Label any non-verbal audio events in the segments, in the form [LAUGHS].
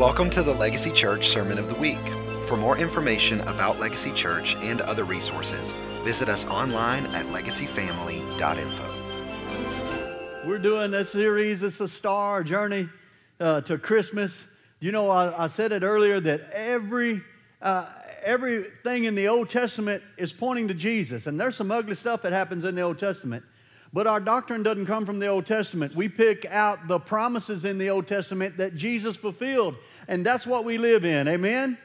Welcome to the Legacy Church Sermon of the Week. For more information about Legacy Church and other resources, visit us online at legacyfamily.info. We're doing a series, it's a star journey uh, to Christmas. You know, I, I, said it earlier that every, uh, everything in the Old Testament is pointing to Jesus. And there's some ugly stuff that happens in the Old Testament. But our doctrine doesn't come from the Old Testament. We pick out the promises in the Old Testament that Jesus fulfilled, and that's what we live in. Amen?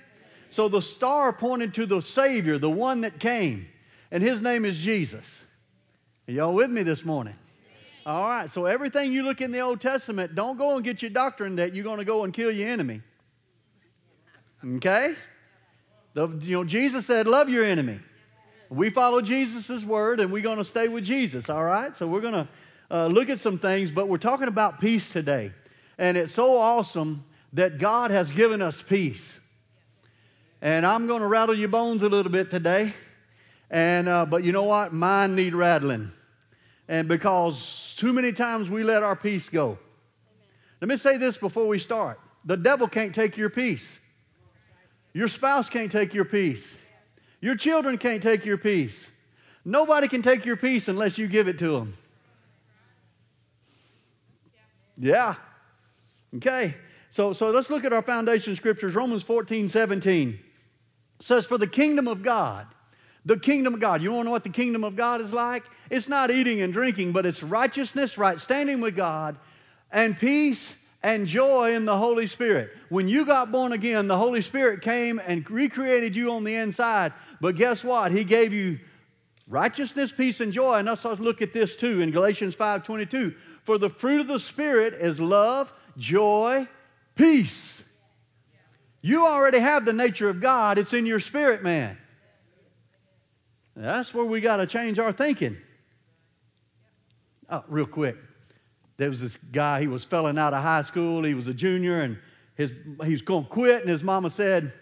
So the star pointed to the Savior, the one that came, and his name is Jesus. Are y'all with me this morning? All right, so everything you look in the Old Testament, don't go and get your doctrine that you're going to go and kill your enemy. Okay? The, you know, Jesus said, Love your enemy. We follow Jesus' word and we're going to stay with Jesus, all right? So we're going to uh, look at some things, but we're talking about peace today. And it's so awesome that God has given us peace. And I'm going to rattle your bones a little bit today. And, uh, but you know what? Mine need rattling. And because too many times we let our peace go. Amen. Let me say this before we start the devil can't take your peace, your spouse can't take your peace. Your children can't take your peace. Nobody can take your peace unless you give it to them. Yeah. Okay. So, so let's look at our foundation scriptures. Romans 14, 17 says, For the kingdom of God, the kingdom of God, you want to know what the kingdom of God is like? It's not eating and drinking, but it's righteousness, right standing with God, and peace and joy in the Holy Spirit. When you got born again, the Holy Spirit came and recreated you on the inside. But guess what? He gave you righteousness, peace, and joy. And let's look at this too in Galatians 5:22. For the fruit of the Spirit is love, joy, peace. You already have the nature of God, it's in your spirit, man. That's where we got to change our thinking. Oh, real quick. There was this guy, he was felling out of high school, he was a junior, and his, he was going to quit, and his mama said,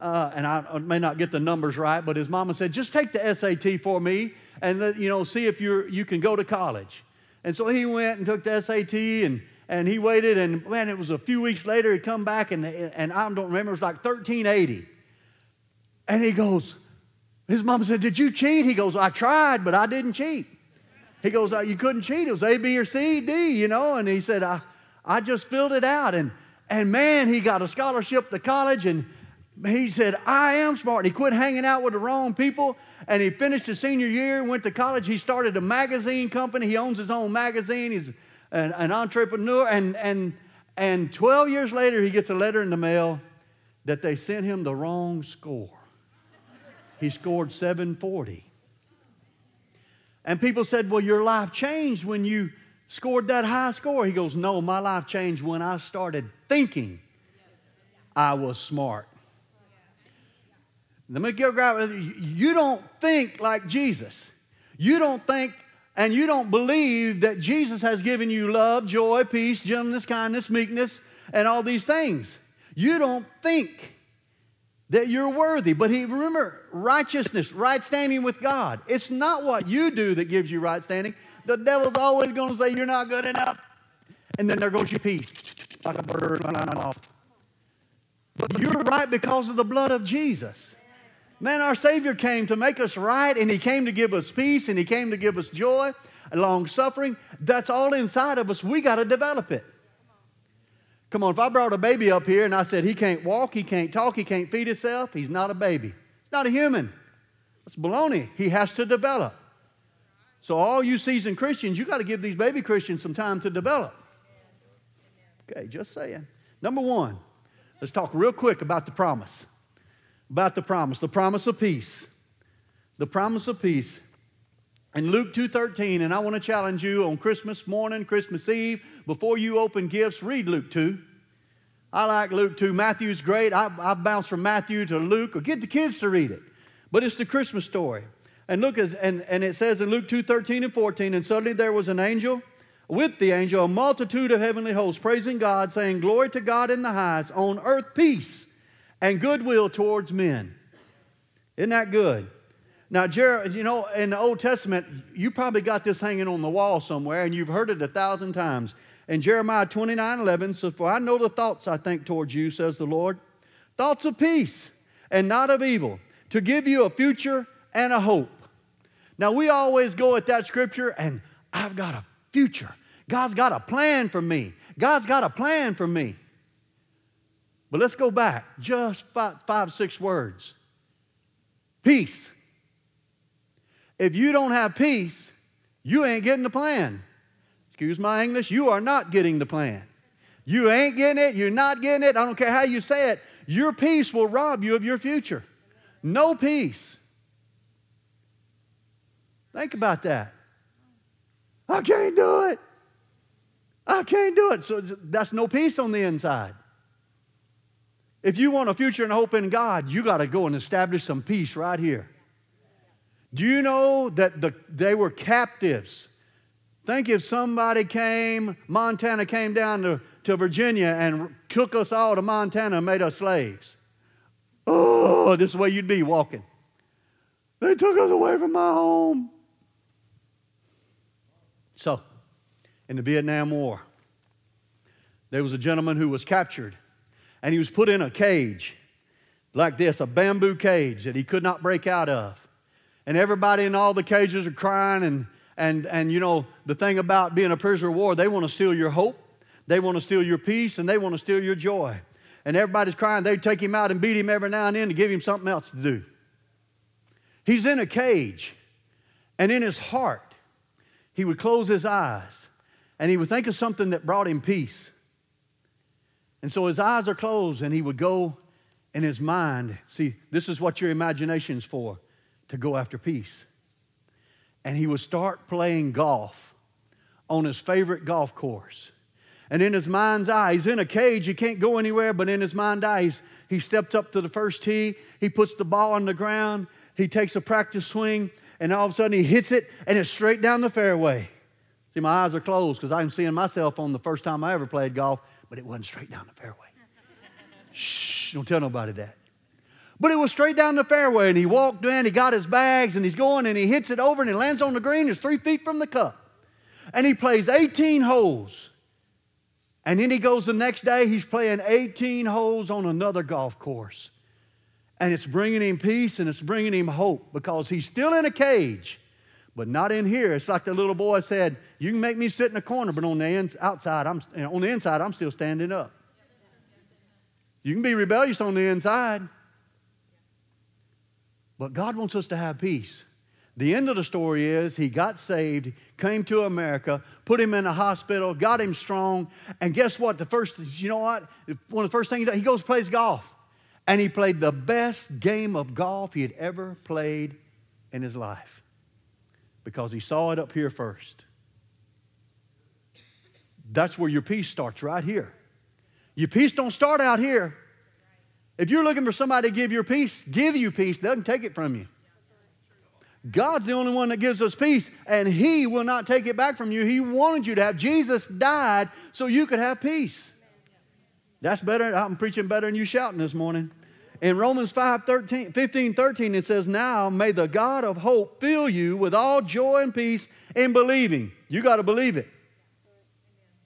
uh, and I, may not get the numbers right, but his mama said, just take the SAT for me and let, you know, see if you're, you can go to college. And so he went and took the SAT and, and he waited and man, it was a few weeks later he come back and, and I don't remember, it was like 1380. And he goes, his mama said, did you cheat? He goes, I tried, but I didn't cheat. He goes, uh, you couldn't cheat. It was A, B, or C, D, you know. And he said, I, I just filled it out. And, and man, he got a scholarship to college and he said, I am smart. He quit hanging out with the wrong people and he finished his senior year, went to college. He started a magazine company. He owns his own magazine. He's an, an entrepreneur. And, and, and 12 years later, he gets a letter in the mail that they sent him the wrong score. He scored 740. And people said, Well, your life changed when you scored that high score. He goes, No, my life changed when I started thinking I was smart. Let me get grab You don't think like Jesus. You don't think and you don't believe that Jesus has given you love, joy, peace, gentleness, kindness, meekness, and all these things. You don't think that you're worthy. But he remember righteousness, right standing with God. It's not what you do that gives you right standing. The devil's always going to say you're not good enough. And then there goes your peace, like a bird off. But you're right because of the blood of Jesus. Man, our Savior came to make us right, and He came to give us peace, and He came to give us joy, long suffering. That's all inside of us. We got to develop it. Come on, if I brought a baby up here and I said he can't walk, he can't talk, he can't feed himself, he's not a baby. He's not a human. That's baloney. He has to develop. So, all you seasoned Christians, you got to give these baby Christians some time to develop. Okay, just saying. Number one, let's talk real quick about the promise about the promise, the promise of peace. The promise of peace. In Luke 2:13, and I want to challenge you on Christmas morning, Christmas Eve, before you open gifts, read Luke 2. I like Luke 2. Matthew's great. I, I bounced from Matthew to Luke, or get the kids to read it. But it's the Christmas story. And look, and, and it says in Luke 2 13 and 14, and suddenly there was an angel, with the angel, a multitude of heavenly hosts, praising God, saying, Glory to God in the highest, on earth peace and goodwill towards men. Isn't that good? Now, Jared, you know, in the Old Testament, you probably got this hanging on the wall somewhere and you've heard it a thousand times. in Jeremiah 29 11 says, For I know the thoughts I think towards you, says the Lord, thoughts of peace and not of evil, to give you a future and a hope. Now, we always go at that scripture and I've got a future. God's got a plan for me. God's got a plan for me. But let's go back just five, five six words. Peace. If you don't have peace, you ain't getting the plan. Excuse my English, you are not getting the plan. You ain't getting it, you're not getting it. I don't care how you say it. Your peace will rob you of your future. No peace. Think about that. I can't do it. I can't do it. So that's no peace on the inside. If you want a future and hope in God, you got to go and establish some peace right here. Do you know that the, they were captives? Think if somebody came, Montana came down to, to Virginia and took us all to Montana and made us slaves. Oh, this is the way you'd be walking. They took us away from my home. So, in the Vietnam War, there was a gentleman who was captured and he was put in a cage like this, a bamboo cage that he could not break out of. And everybody in all the cages are crying and and and you know the thing about being a prisoner of war, they want to steal your hope, they want to steal your peace, and they want to steal your joy. And everybody's crying. They take him out and beat him every now and then to give him something else to do. He's in a cage, and in his heart, he would close his eyes and he would think of something that brought him peace. And so his eyes are closed and he would go in his mind. See, this is what your imagination's for to go after peace. And he would start playing golf on his favorite golf course. And in his mind's eye, he's in a cage, he can't go anywhere, but in his mind's eye, he steps up to the first tee, he puts the ball on the ground, he takes a practice swing, and all of a sudden he hits it and it's straight down the fairway. See, my eyes are closed because I'm seeing myself on the first time I ever played golf, but it wasn't straight down the fairway. Shh, don't tell nobody that. But it was straight down the fairway, and he walked in, he got his bags, and he's going, and he hits it over, and he lands on the green. It's three feet from the cup. And he plays 18 holes. And then he goes the next day, he's playing 18 holes on another golf course. And it's bringing him peace and it's bringing him hope because he's still in a cage, but not in here. It's like the little boy said, You can make me sit in a corner, but on the ins- outside, I'm, on the inside, I'm still standing up. You can be rebellious on the inside, but God wants us to have peace. The end of the story is he got saved, came to America, put him in a hospital, got him strong, and guess what? The first, you know what? One of the first things he does, he goes plays golf. And he played the best game of golf he had ever played in his life because he saw it up here first. That's where your peace starts, right here. Your peace don't start out here. If you're looking for somebody to give your peace, give you peace, doesn't take it from you. God's the only one that gives us peace, and He will not take it back from you. He wanted you to have. Jesus died so you could have peace. That's better. I'm preaching better than you shouting this morning. In Romans 5 13, 15 13, it says, Now may the God of hope fill you with all joy and peace in believing. You got to believe it.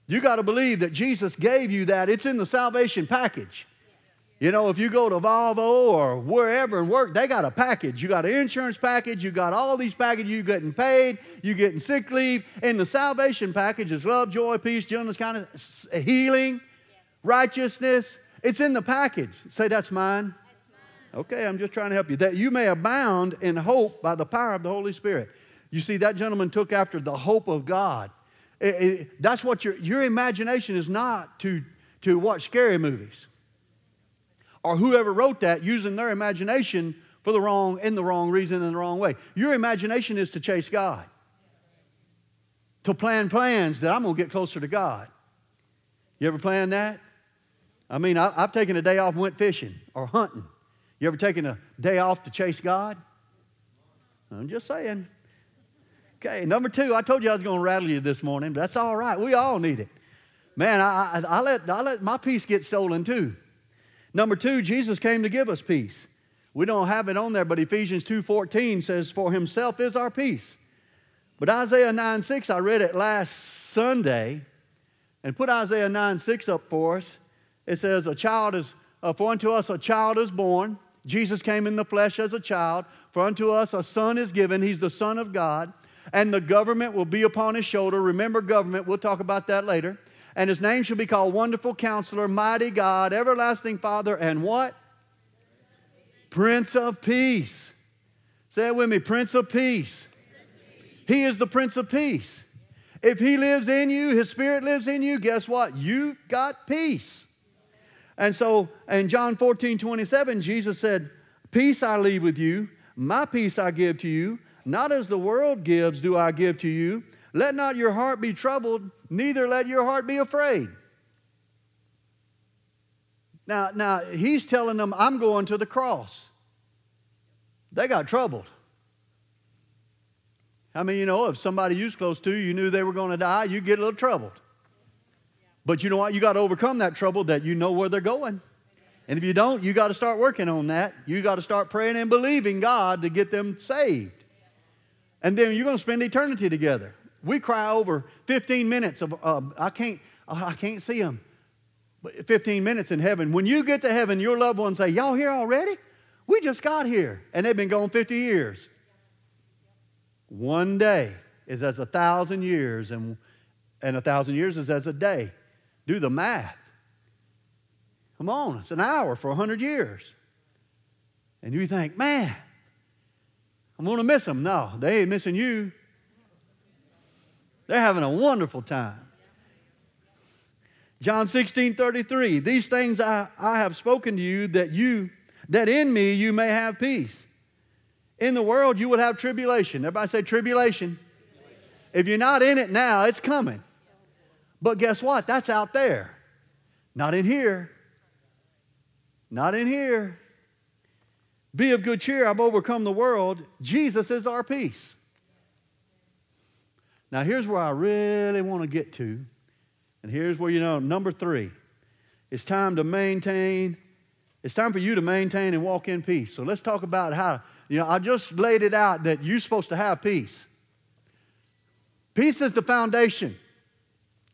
You got to believe that Jesus gave you that. It's in the salvation package. You know, if you go to Volvo or wherever and work, they got a package. You got an insurance package, you got all these packages, you getting paid, you getting sick leave. And the salvation package is love, joy, peace, gentleness, kind of healing, righteousness. It's in the package. Say that's mine. Okay, I'm just trying to help you. That you may abound in hope by the power of the Holy Spirit. You see, that gentleman took after the hope of God. It, it, that's what your, your imagination is not to, to watch scary movies or whoever wrote that using their imagination for the wrong, in the wrong reason, in the wrong way. Your imagination is to chase God, to plan plans that I'm going to get closer to God. You ever plan that? I mean, I, have taken a day off and went fishing or hunting. You ever taken a day off to chase God? I'm just saying. Okay, number two, I told you I was going to rattle you this morning, but that's all right. We all need it. Man, I, I, I, let, I let my peace get stolen too. Number two, Jesus came to give us peace. We don't have it on there, but Ephesians 2.14 says, For himself is our peace. But Isaiah 9 6, I read it last Sunday, And put Isaiah 9 6 up for us. It says, A child is, uh, for unto us a child is born. Jesus came in the flesh as a child. For unto us a son is given. He's the Son of God. And the government will be upon his shoulder. Remember, government, we'll talk about that later. And his name shall be called Wonderful Counselor, Mighty God, Everlasting Father, and what? Prince of Peace. Say it with me Prince of Peace. He is the Prince of Peace. If He lives in you, His Spirit lives in you, guess what? You've got peace. And so in John 14, 27, Jesus said, Peace I leave with you, my peace I give to you. Not as the world gives, do I give to you. Let not your heart be troubled, neither let your heart be afraid. Now, now he's telling them, I'm going to the cross. They got troubled. I mean, you know if somebody you was close to, you knew they were going to die, you get a little troubled. But you know what? You got to overcome that trouble that you know where they're going. And if you don't, you got to start working on that. You got to start praying and believing God to get them saved. And then you're going to spend eternity together. We cry over 15 minutes of, uh, I can't, I can't see them. 15 minutes in heaven. When you get to heaven, your loved ones say, Y'all here already? We just got here. And they've been gone 50 years. One day is as a thousand years, and, and a thousand years is as a day. Do the math. Come on, it's an hour for 100 years. And you think, man, I'm going to miss them. No, they ain't missing you. They're having a wonderful time. John 16, 33. These things I, I have spoken to you that you, that in me you may have peace. In the world you will have tribulation. Everybody say tribulation. If you're not in it now, it's coming. But guess what? That's out there. Not in here. Not in here. Be of good cheer. I've overcome the world. Jesus is our peace. Now, here's where I really want to get to. And here's where you know, number three, it's time to maintain, it's time for you to maintain and walk in peace. So let's talk about how, you know, I just laid it out that you're supposed to have peace. Peace is the foundation.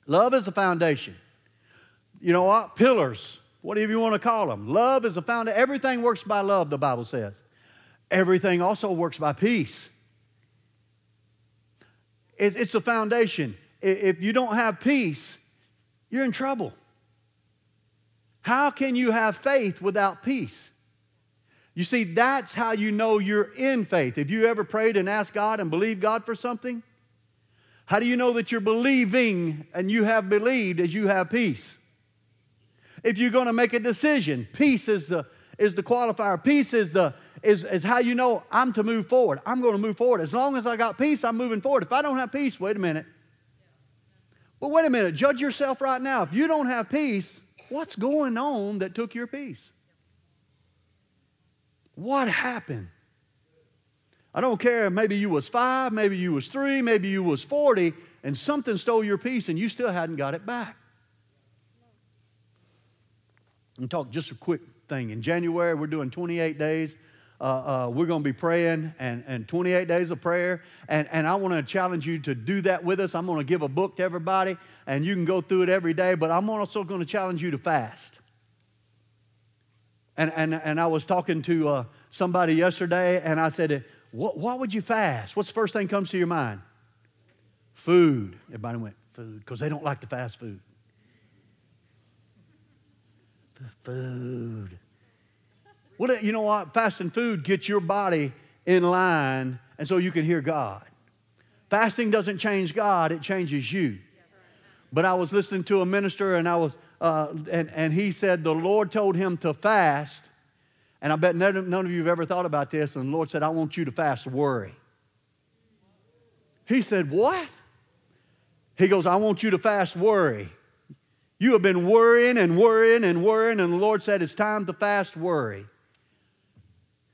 Love is the foundation. You know what? Pillars, whatever you want to call them. Love is the foundation. Everything works by love, the Bible says. Everything also works by peace. It's a foundation. If you don't have peace, you're in trouble. How can you have faith without peace? You see, that's how you know you're in faith. If you ever prayed and asked God and believed God for something, how do you know that you're believing and you have believed as you have peace? If you're going to make a decision, peace is the, is the qualifier. Peace is, the, is, is how you know I'm to move forward. I'm going to move forward. As long as I got peace, I'm moving forward. If I don't have peace, wait a minute. But wait a minute, judge yourself right now. If you don't have peace, what's going on that took your peace? What happened? I don't care, maybe you was five, maybe you was three, maybe you was 40, and something stole your peace and you still hadn't got it back. And talk just a quick thing. In January, we're doing 28 days. Uh, uh, we're going to be praying and, and 28 days of prayer. And, and I want to challenge you to do that with us. I'm going to give a book to everybody, and you can go through it every day, but I'm also going to challenge you to fast. And, and, and I was talking to uh, somebody yesterday, and I said, what, what would you fast? What's the first thing comes to your mind? Food. Everybody went, food, because they don't like the fast food. Food. Well, you know what? Fasting food gets your body in line, and so you can hear God. Fasting doesn't change God, it changes you. But I was listening to a minister, and I was, uh, and, and he said the Lord told him to fast and I bet none, none of you have ever thought about this. And the Lord said, I want you to fast worry. He said, What? He goes, I want you to fast worry. You have been worrying and worrying and worrying, and the Lord said, It's time to fast worry.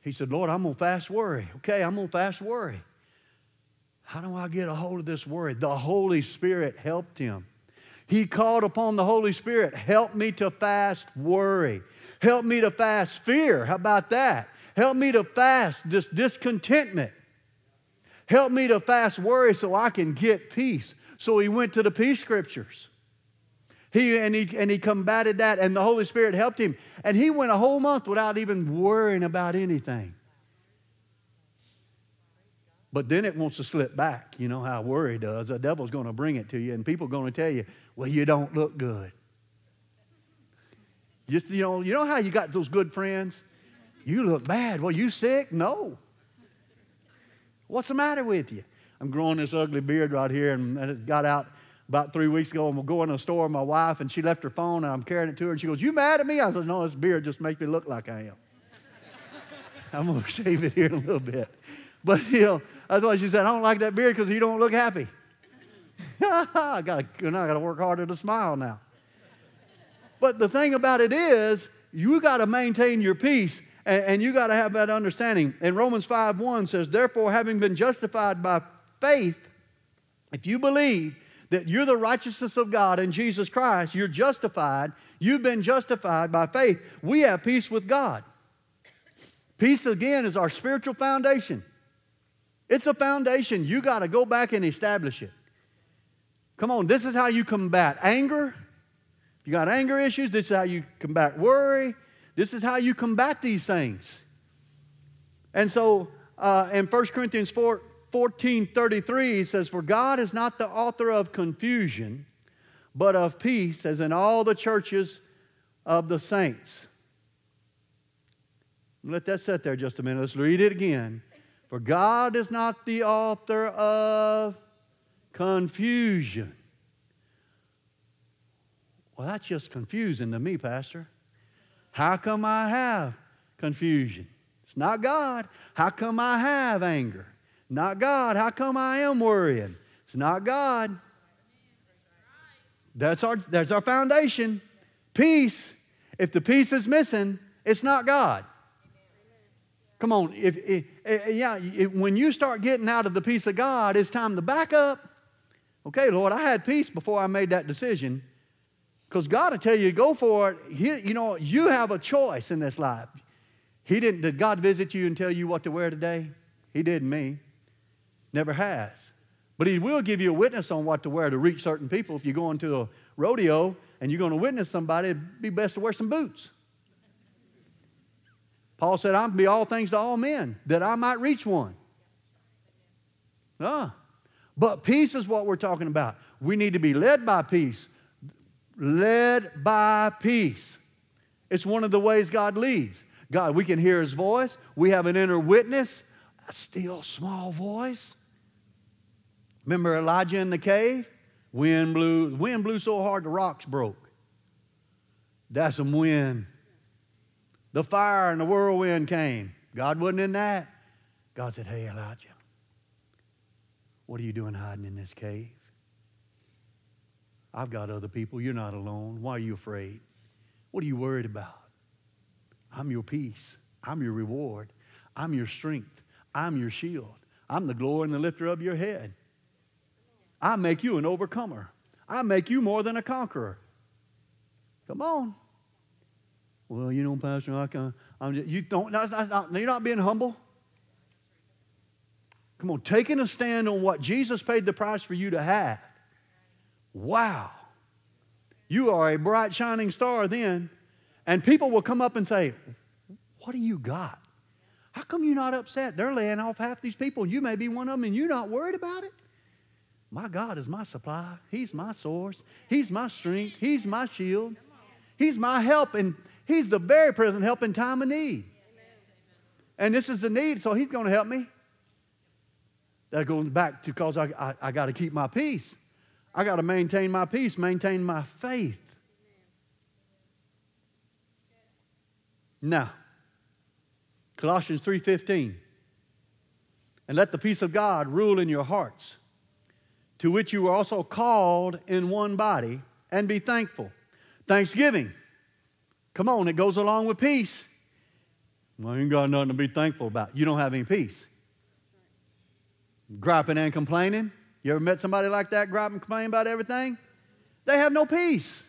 He said, Lord, I'm going to fast worry. Okay, I'm going to fast worry. How do I get a hold of this worry? The Holy Spirit helped him. He called upon the Holy Spirit, help me to fast worry. Help me to fast fear. How about that? Help me to fast this discontentment. Help me to fast worry so I can get peace. So he went to the peace scriptures. He, and, he, and he combated that, and the Holy Spirit helped him. And he went a whole month without even worrying about anything. But then it wants to slip back. You know how worry does. The devil's going to bring it to you, and people are going to tell you, well, you don't look good. Just, you know, you know how you got those good friends? You look bad. Well, you sick? No. What's the matter with you? I'm growing this ugly beard right here, and it got out about three weeks ago, and we're going to the store with my wife, and she left her phone, and I'm carrying it to her, and she goes, You mad at me? I said, No, this beard just makes me look like I am. [LAUGHS] I'm going to shave it here in a little bit. But, you know, that's why she said, I don't like that beard because you don't look happy. [LAUGHS] I got to got to work harder to smile now. But the thing about it is, you got to maintain your peace and, and you got to have that understanding. And Romans 5 1 says, Therefore, having been justified by faith, if you believe that you're the righteousness of God in Jesus Christ, you're justified, you've been justified by faith, we have peace with God. Peace, again, is our spiritual foundation. It's a foundation. You got to go back and establish it. Come on, this is how you combat anger. You got anger issues, this is how you combat worry. This is how you combat these things. And so uh, in 1 Corinthians 4, 14 33, he says, For God is not the author of confusion, but of peace, as in all the churches of the saints. Let that sit there just a minute. Let's read it again. For God is not the author of confusion. Well, that's just confusing to me, Pastor. How come I have confusion? It's not God. How come I have anger? Not God. How come I am worrying? It's not God. That's our, that's our foundation. Peace. If the peace is missing, it's not God. Come on. If, if, if yeah, if, when you start getting out of the peace of God, it's time to back up. Okay, Lord, I had peace before I made that decision. Because God will tell you to go for it. He, you know, you have a choice in this life. He didn't, did God visit you and tell you what to wear today? He didn't me. Never has. But he will give you a witness on what to wear to reach certain people. If you're going to a rodeo and you're going to witness somebody, it'd be best to wear some boots. Paul said, I'm to be all things to all men, that I might reach one. Ah. But peace is what we're talking about. We need to be led by peace. Led by peace. It's one of the ways God leads. God, we can hear his voice. We have an inner witness, a still small voice. Remember Elijah in the cave? Wind blew, wind blew so hard the rocks broke. That's some wind. The fire and the whirlwind came. God wasn't in that. God said, Hey, Elijah, what are you doing hiding in this cave? I've got other people. You're not alone. Why are you afraid? What are you worried about? I'm your peace. I'm your reward. I'm your strength. I'm your shield. I'm the glory and the lifter of your head. I make you an overcomer. I make you more than a conqueror. Come on. Well, you know, Pastor, I can, I'm just, you don't, you're not being humble. Come on, taking a stand on what Jesus paid the price for you to have. Wow. You are a bright, shining star then. And people will come up and say, What do you got? How come you're not upset? They're laying off half these people, and you may be one of them, and you're not worried about it? My God is my supply. He's my source. He's my strength. He's my shield. He's my help, and He's the very present help in time of need. And this is the need, so He's going to help me. That goes back to because I, I, I got to keep my peace. I got to maintain my peace, maintain my faith. Now, Colossians 3:15. And let the peace of God rule in your hearts to which you were also called in one body, and be thankful. Thanksgiving. Come on, it goes along with peace. Well, you ain't got nothing to be thankful about. You don't have any peace. Griping and complaining. You ever met somebody like that, griping and complaining about everything? They have no peace.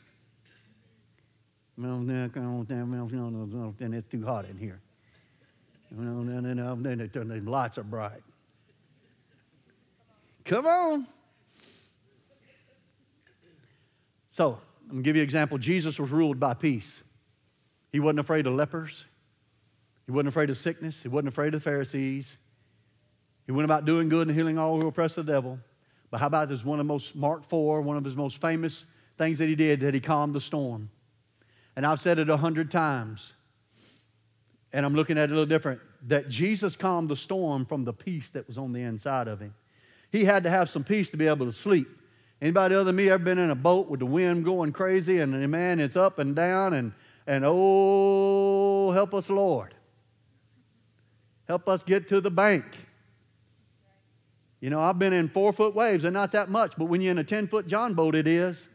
Then it's too hot in here. Then the lights are bright. Come on. So I'm going to give you an example. Jesus was ruled by peace. He wasn't afraid of lepers. He wasn't afraid of sickness. He wasn't afraid of the Pharisees. He went about doing good and healing all who oppressed the devil. But how about this one of the most, Mark 4, one of his most famous things that he did, that he calmed the storm. And I've said it a hundred times, and I'm looking at it a little different, that Jesus calmed the storm from the peace that was on the inside of him. He had to have some peace to be able to sleep. Anybody other than me ever been in a boat with the wind going crazy and man, it's up and down and, and oh, help us, Lord. Help us get to the bank. You know, I've been in four foot waves, they're not that much, but when you're in a 10 foot John boat, it is.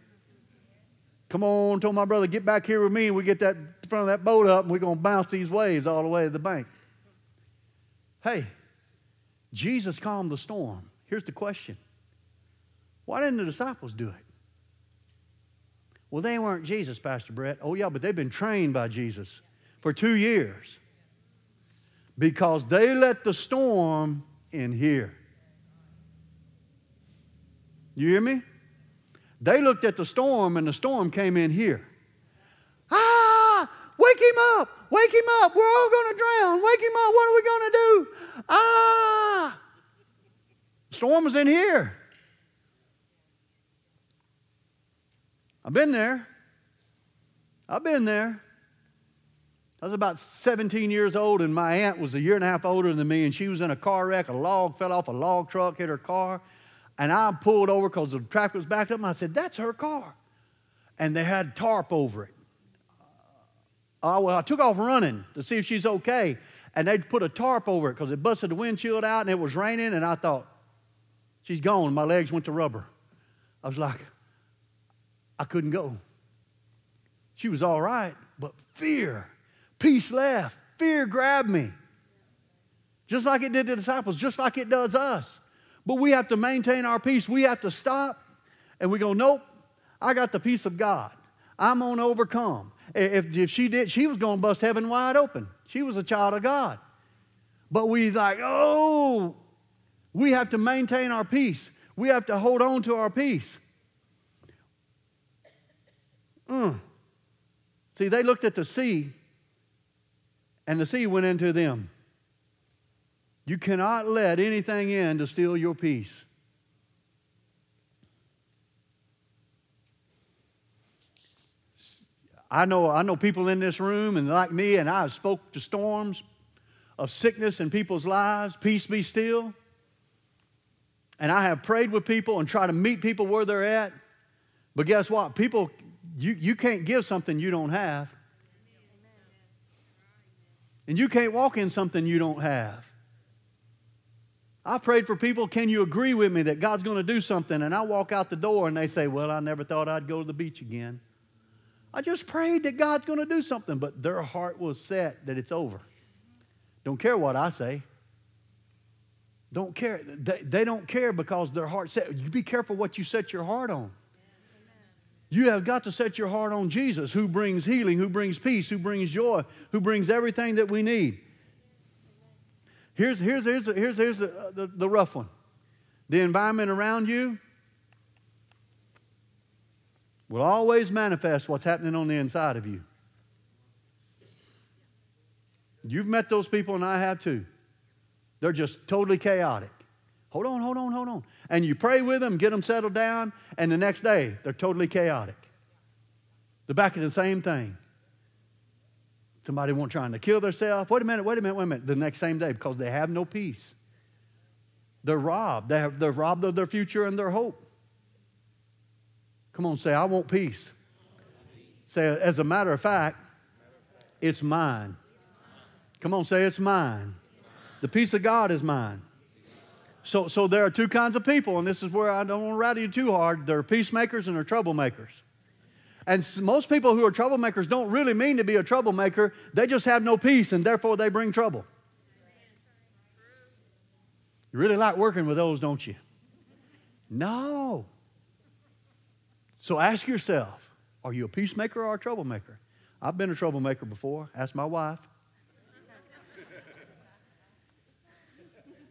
Come on, told my brother, get back here with me, and we get that front of that boat up, and we're going to bounce these waves all the way to the bank. Hey, Jesus calmed the storm. Here's the question Why didn't the disciples do it? Well, they weren't Jesus, Pastor Brett. Oh, yeah, but they've been trained by Jesus for two years because they let the storm in here. You hear me? They looked at the storm, and the storm came in here. Ah, wake him up, wake him up. We're all going to drown. Wake him up. What are we going to do? Ah, the storm was in here. I've been there. I've been there. I was about 17 years old, and my aunt was a year and a half older than me, and she was in a car wreck. A log fell off a log truck, hit her car. And I pulled over because the traffic was backed up. And I said, That's her car. And they had tarp over it. Uh, well, I took off running to see if she's okay. And they'd put a tarp over it because it busted the windshield out and it was raining. And I thought, She's gone. My legs went to rubber. I was like, I couldn't go. She was all right, but fear, peace left, fear grabbed me. Just like it did the disciples, just like it does us. But we have to maintain our peace. We have to stop and we go, nope, I got the peace of God. I'm going to overcome. If, if she did, she was going to bust heaven wide open. She was a child of God. But we like, oh, we have to maintain our peace. We have to hold on to our peace. Mm. See, they looked at the sea, and the sea went into them. You cannot let anything in to steal your peace. I know, I know people in this room and like me, and I have spoke to storms of sickness in people's lives, peace be still. And I have prayed with people and tried to meet people where they're at. But guess what? People, you, you can't give something you don't have. And you can't walk in something you don't have. I prayed for people, can you agree with me that God's going to do something? And I walk out the door and they say, Well, I never thought I'd go to the beach again. I just prayed that God's going to do something, but their heart was set that it's over. Don't care what I say. Don't care. They, they don't care because their heart set. You be careful what you set your heart on. You have got to set your heart on Jesus, who brings healing, who brings peace, who brings joy, who brings everything that we need. Here's, here's, here's, here's, here's the, uh, the, the rough one the environment around you will always manifest what's happening on the inside of you. You've met those people, and I have too. They're just totally chaotic. Hold on, hold on, hold on. And you pray with them, get them settled down, and the next day, they're totally chaotic. They're back at the same thing. Somebody won't trying to kill themselves. Wait a minute, wait a minute, wait a minute. The next same day, because they have no peace. They're robbed. They have, they're robbed of their future and their hope. Come on, say, I want peace. Say, as a matter of fact, it's mine. Come on, say, it's mine. The peace of God is mine. So, so there are two kinds of people, and this is where I don't want to rattle you too hard. There are peacemakers and there are troublemakers. And most people who are troublemakers don't really mean to be a troublemaker. They just have no peace and therefore they bring trouble. You really like working with those, don't you? No. So ask yourself are you a peacemaker or a troublemaker? I've been a troublemaker before. Ask my wife.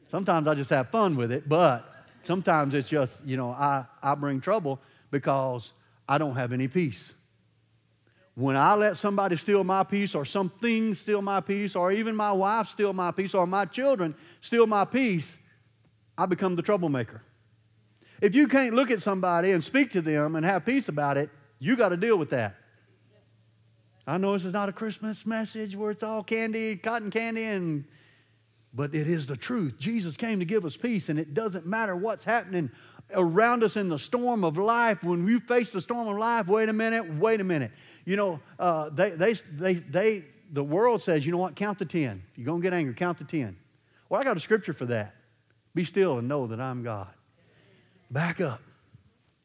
Sometimes I just have fun with it, but sometimes it's just, you know, I, I bring trouble because I don't have any peace. When I let somebody steal my peace, or something steal my peace, or even my wife steal my peace, or my children steal my peace, I become the troublemaker. If you can't look at somebody and speak to them and have peace about it, you got to deal with that. I know this is not a Christmas message where it's all candy, cotton candy, and but it is the truth. Jesus came to give us peace, and it doesn't matter what's happening around us in the storm of life. When we face the storm of life, wait a minute, wait a minute. You know, uh, they, they, they, they, the world says, you know what, count to 10. If you're going to get angry, count to 10. Well, I got a scripture for that. Be still and know that I'm God. Back up.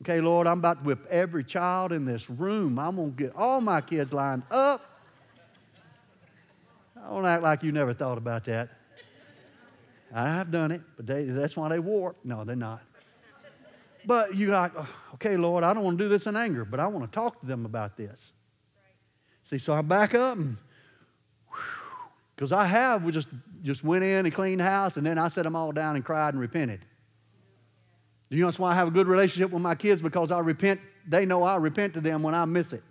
Okay, Lord, I'm about to whip every child in this room. I'm going to get all my kids lined up. I don't act like you never thought about that. I've done it, but they, that's why they warp. No, they're not. But you're like, oh, okay, Lord, I don't want to do this in anger, but I want to talk to them about this. See, so I back up and because I have we just just went in and cleaned the house and then I set them all down and cried and repented. You know that's why I have a good relationship with my kids because I repent. They know I repent to them when I miss it.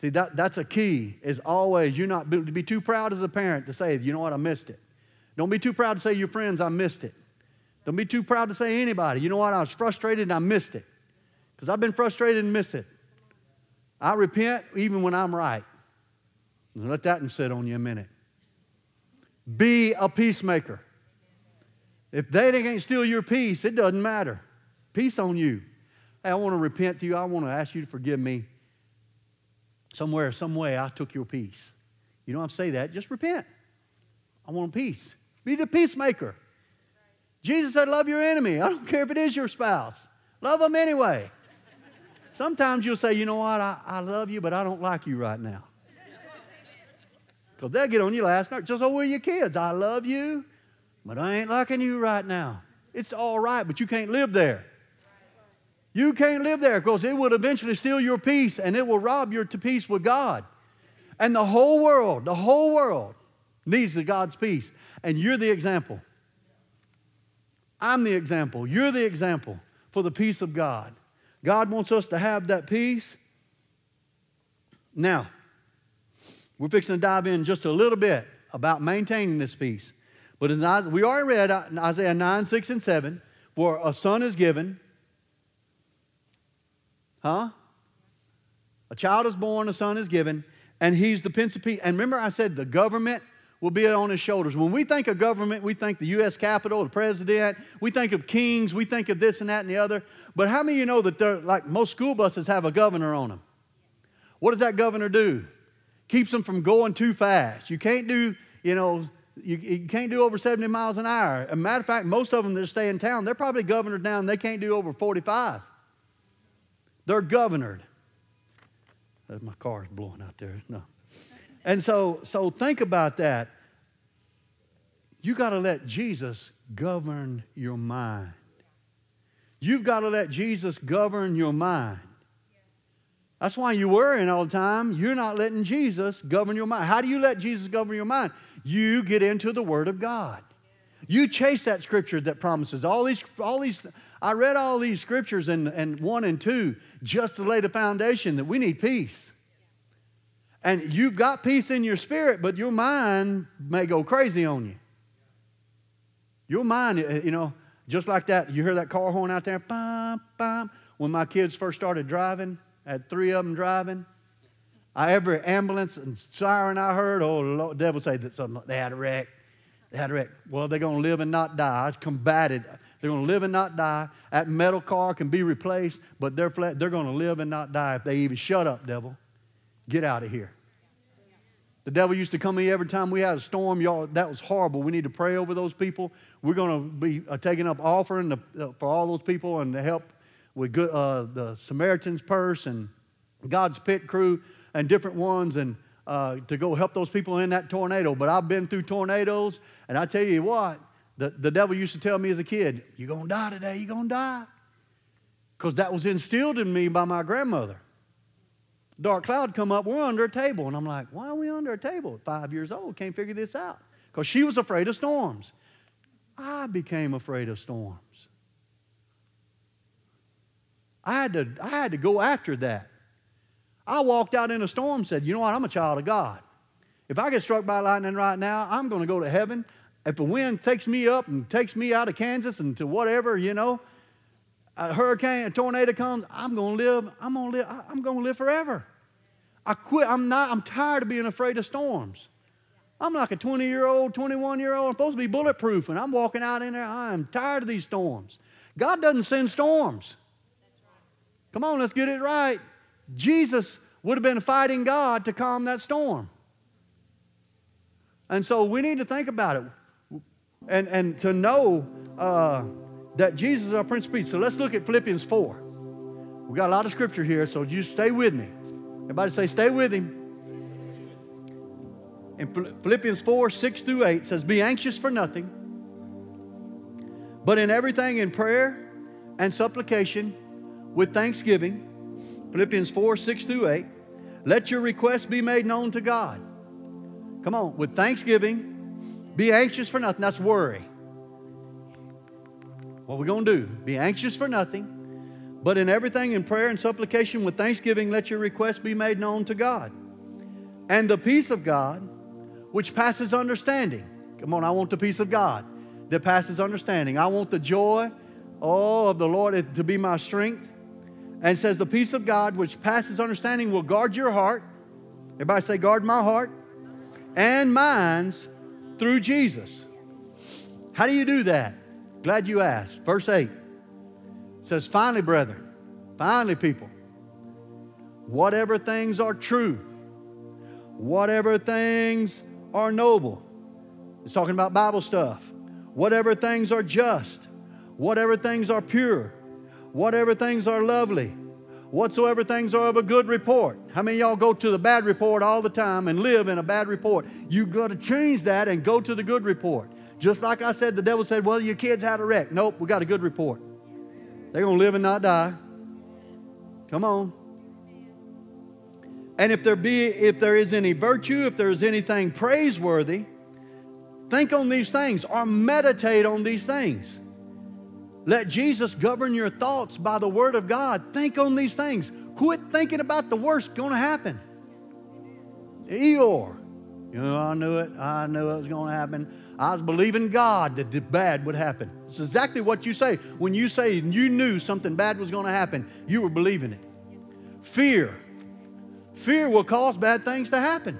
See, that, that's a key, is always you not be, to be too proud as a parent to say, you know what, I missed it. Don't be too proud to say your friends, I missed it. Don't be too proud to say anybody, you know what, I was frustrated and I missed it. Because I've been frustrated and missed it. I repent even when I'm right. Let that sit on you a minute. Be a peacemaker. If they can't steal your peace, it doesn't matter. Peace on you. Hey, I want to repent to you. I want to ask you to forgive me. Somewhere, some way, I took your peace. You don't have to say that. Just repent. I want peace. Be the peacemaker. Jesus said, Love your enemy. I don't care if it is your spouse. Love them anyway. Sometimes you'll say, You know what? I, I love you, but I don't like you right now. Because they'll get on you last night. Just over your kids. I love you, but I ain't liking you right now. It's all right, but you can't live there. You can't live there because it will eventually steal your peace and it will rob your peace with God. And the whole world, the whole world needs the God's peace. And you're the example. I'm the example. You're the example for the peace of God. God wants us to have that peace. Now, we're fixing to dive in just a little bit about maintaining this peace. But as we already read Isaiah 9, 6, and 7, for a son is given. Huh? A child is born, a son is given, and he's the Peace. And remember, I said the government will be on his shoulders. When we think of government, we think the U.S. Capitol, the president, we think of kings, we think of this and that and the other. But how many of you know that like most school buses have a governor on them? What does that governor do? Keeps them from going too fast. You can't do, you know, you, you can't do over 70 miles an hour. As a matter of fact, most of them that stay in town, they're probably governed down, they can't do over 45. They're governed. Uh, my car's blowing out there. No. And so, so think about that. You got to let Jesus govern your mind. You've got to let Jesus govern your mind. That's why you're worrying all the time. You're not letting Jesus govern your mind. How do you let Jesus govern your mind? You get into the Word of God. You chase that scripture that promises all these, all these. I read all these scriptures in, in one and two just to lay the foundation that we need peace. And you've got peace in your spirit, but your mind may go crazy on you. Your mind, uh, you know, just like that, you hear that car horn out there, bum, bum. When my kids first started driving, I had three of them driving. I every ambulance and siren I heard, oh, Lord, devil say that something, they had a wreck. They had a wreck. Well, they're going to live and not die. I combated. They're going to live and not die. That metal car can be replaced, but they're, they're going to live and not die if they even shut up, devil. Get out of here. The devil used to come me every time we had a storm. Y'all, that was horrible. We need to pray over those people. We're going to be uh, taking up offering to, uh, for all those people and to help with good, uh, the Samaritan's Purse and God's Pit Crew and different ones and uh, to go help those people in that tornado. But I've been through tornadoes, and I tell you what, the, the devil used to tell me as a kid, You're going to die today, you're going to die. Because that was instilled in me by my grandmother dark cloud come up, we're under a table. And I'm like, why are we under a table? Five years old, can't figure this out. Because she was afraid of storms. I became afraid of storms. I had to, I had to go after that. I walked out in a storm said, You know what? I'm a child of God. If I get struck by lightning right now, I'm going to go to heaven. If the wind takes me up and takes me out of Kansas and to whatever, you know, a hurricane, a tornado comes, I'm going to live. I'm going to live. I'm going to live forever. I quit. I'm not. I'm tired of being afraid of storms. I'm like a 20 year old, 21 year old. I'm supposed to be bulletproof, and I'm walking out in there. I am tired of these storms. God doesn't send storms. Come on, let's get it right. Jesus would have been fighting God to calm that storm. And so we need to think about it and, and to know uh, that Jesus is our Prince of Peace. So let's look at Philippians 4. We got a lot of scripture here, so you stay with me. Everybody say, stay with him. In Philippians 4 6 through 8 says, Be anxious for nothing, but in everything in prayer and supplication with thanksgiving. Philippians 4 6 through 8. Let your requests be made known to God. Come on, with thanksgiving, be anxious for nothing. That's worry. What we're going to do, be anxious for nothing, but in everything in prayer and supplication with thanksgiving, let your requests be made known to God. And the peace of God, which passes understanding. Come on, I want the peace of God that passes understanding. I want the joy, oh, of the Lord to be my strength. And says, the peace of God, which passes understanding, will guard your heart. Everybody say, guard my heart and minds through Jesus. How do you do that? Glad you asked. Verse 8 says, Finally, brethren, finally, people, whatever things are true, whatever things are noble, it's talking about Bible stuff, whatever things are just, whatever things are pure, whatever things are lovely, whatsoever things are of a good report. How many y'all go to the bad report all the time and live in a bad report? You got to change that and go to the good report. Just like I said, the devil said, Well, your kids had a wreck. Nope, we got a good report. They're going to live and not die. Come on. And if there be if there is any virtue, if there is anything praiseworthy, think on these things or meditate on these things. Let Jesus govern your thoughts by the word of God. Think on these things. Quit thinking about the worst going to happen. Eeyore. You know, I knew it. I knew it was going to happen. I was believing God that the bad would happen. It's exactly what you say. When you say you knew something bad was going to happen, you were believing it. Fear. Fear will cause bad things to happen.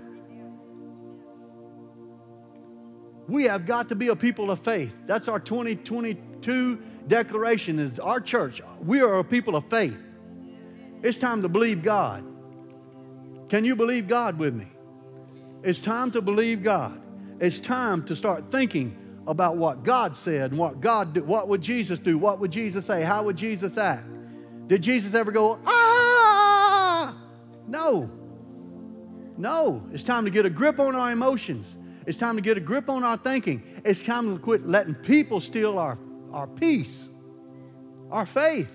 We have got to be a people of faith. That's our 2022 declaration is our church. We are a people of faith. It's time to believe God. Can you believe God with me? It's time to believe God. It's time to start thinking about what God said and what God do. What would Jesus do? What would Jesus say? How would Jesus act? Did Jesus ever go, ah? No. No. It's time to get a grip on our emotions. It's time to get a grip on our thinking. It's time to quit letting people steal our, our peace, our faith,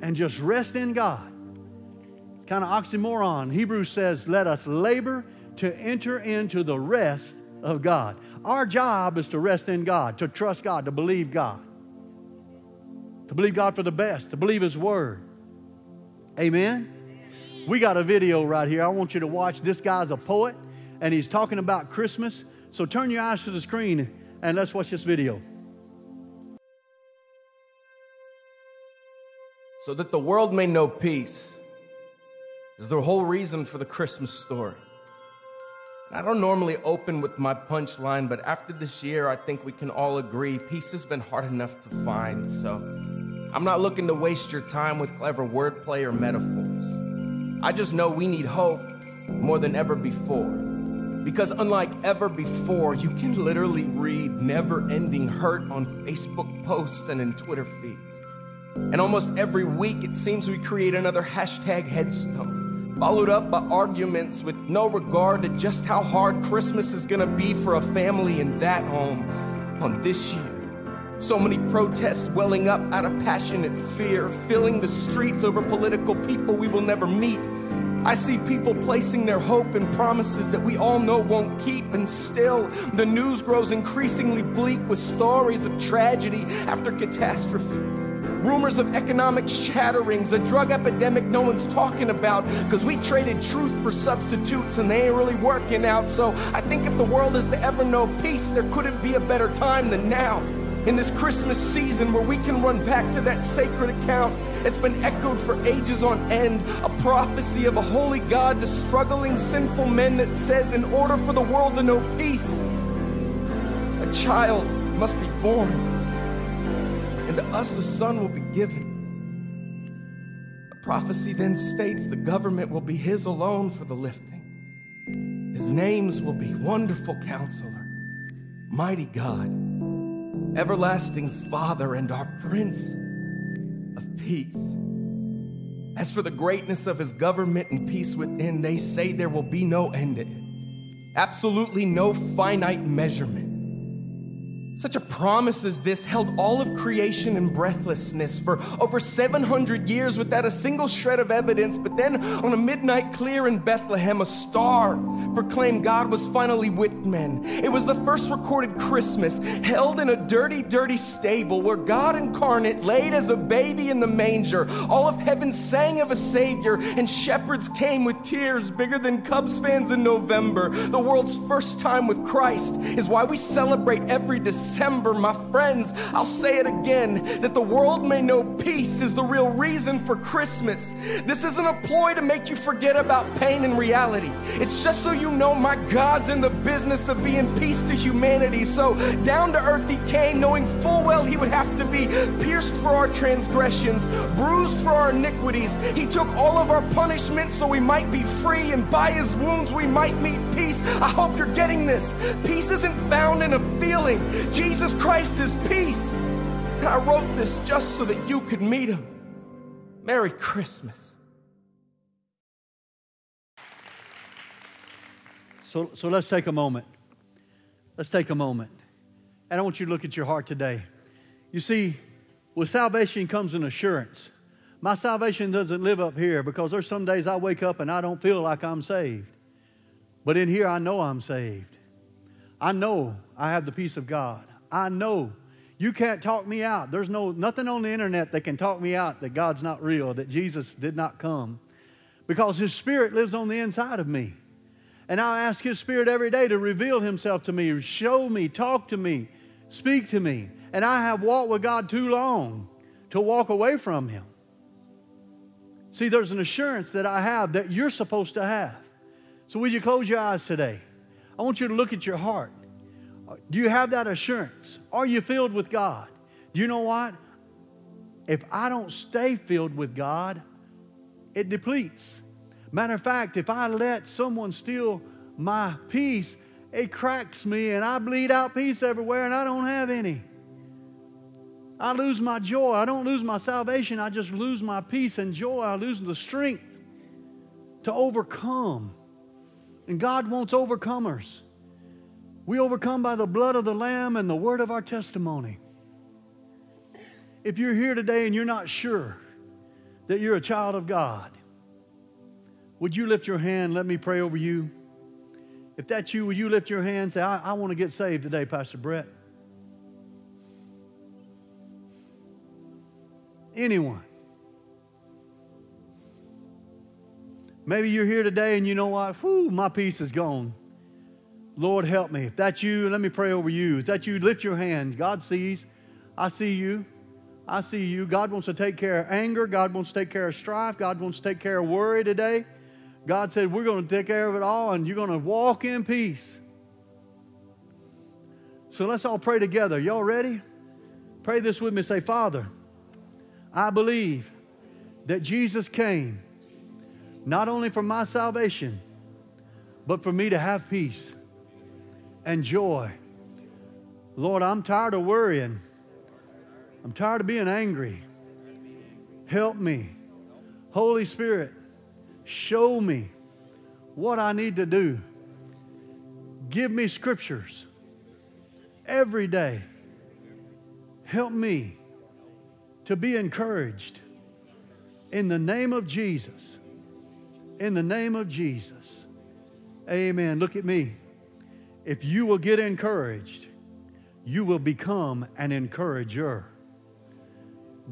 and just rest in God. Kind of oxymoron. Hebrews says, let us labor to enter into the rest of God. Our job is to rest in God, to trust God, to believe God, to believe God for the best, to believe His Word. Amen? We got a video right here. I want you to watch. This guy's a poet, and he's talking about Christmas. So turn your eyes to the screen and let's watch this video. So that the world may know peace is the whole reason for the Christmas story. I don't normally open with my punchline, but after this year, I think we can all agree peace has been hard enough to find. So I'm not looking to waste your time with clever wordplay or metaphors. I just know we need hope more than ever before. Because unlike ever before, you can literally read never ending hurt on Facebook posts and in Twitter feeds. And almost every week, it seems we create another hashtag headstone followed up by arguments with no regard to just how hard Christmas is gonna be for a family in that home on this year. So many protests welling up out of passionate fear, filling the streets over political people we will never meet. I see people placing their hope in promises that we all know won't keep, and still the news grows increasingly bleak with stories of tragedy after catastrophe. Rumors of economic shatterings, a drug epidemic no one's talking about because we traded truth for substitutes and they ain't really working out. So I think if the world is to ever know peace, there couldn't be a better time than now. In this Christmas season where we can run back to that sacred account, it's been echoed for ages on end, a prophecy of a holy God to struggling sinful men that says, in order for the world to know peace, a child must be born, and to us a son will be given. The prophecy then states the government will be his alone for the lifting. His names will be Wonderful Counselor, Mighty God, Everlasting Father, and our Prince of Peace. As for the greatness of his government and peace within, they say there will be no end to it, absolutely no finite measurement. Such a promise as this held all of creation in breathlessness for over 700 years without a single shred of evidence. But then, on a midnight clear in Bethlehem, a star proclaimed God was finally with men. It was the first recorded Christmas held in a dirty, dirty stable where God incarnate laid as a baby in the manger. All of heaven sang of a Savior, and shepherds came with tears bigger than Cubs fans in November. The world's first time with Christ is why we celebrate every December. December, my friends, I'll say it again that the world may know peace is the real reason for Christmas. This isn't a ploy to make you forget about pain and reality. It's just so you know my God's in the business of being peace to humanity. So down to earth he came, knowing full well he would have to be pierced for our transgressions, bruised for our iniquities. He took all of our punishment so we might be free, and by his wounds we might meet peace. I hope you're getting this. Peace isn't found in a feeling. Jesus Christ is peace. I wrote this just so that you could meet him. Merry Christmas. So, so let's take a moment. Let's take a moment. And I want you to look at your heart today. You see, with salvation comes an assurance. My salvation doesn't live up here because there's some days I wake up and I don't feel like I'm saved. But in here, I know I'm saved. I know I have the peace of God. I know you can't talk me out. There's no nothing on the internet that can talk me out that God's not real, that Jesus did not come. Because his spirit lives on the inside of me. And I ask his spirit every day to reveal himself to me, show me, talk to me, speak to me. And I have walked with God too long to walk away from him. See, there's an assurance that I have that you're supposed to have. So, would you close your eyes today? I want you to look at your heart. Do you have that assurance? Are you filled with God? Do you know what? If I don't stay filled with God, it depletes. Matter of fact, if I let someone steal my peace, it cracks me and I bleed out peace everywhere and I don't have any. I lose my joy. I don't lose my salvation. I just lose my peace and joy. I lose the strength to overcome. And God wants overcomers. We overcome by the blood of the Lamb and the word of our testimony. If you're here today and you're not sure that you're a child of God, would you lift your hand? Let me pray over you. If that's you, will you lift your hand and say, I, I want to get saved today, Pastor Brett? Anyone? Maybe you're here today and you know what? Whew, my peace is gone. Lord, help me. If that's you, let me pray over you. If that's you, lift your hand. God sees. I see you. I see you. God wants to take care of anger. God wants to take care of strife. God wants to take care of worry today. God said, We're going to take care of it all, and you're going to walk in peace. So let's all pray together. Y'all ready? Pray this with me. Say, Father, I believe that Jesus came not only for my salvation, but for me to have peace and joy. Lord, I'm tired of worrying. I'm tired of being angry. Help me. Holy Spirit, show me what I need to do. Give me scriptures every day. Help me to be encouraged in the name of Jesus. In the name of Jesus. Amen. Look at me. If you will get encouraged, you will become an encourager.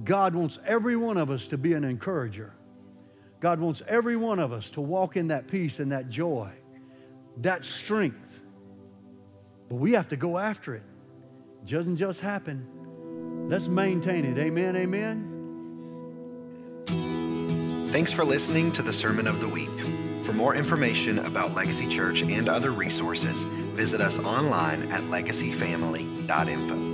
God wants every one of us to be an encourager. God wants every one of us to walk in that peace and that joy, that strength. But we have to go after it. It doesn't just happen. Let's maintain it. Amen, amen. Thanks for listening to the Sermon of the Week. For more information about Legacy Church and other resources, visit us online at legacyfamily.info.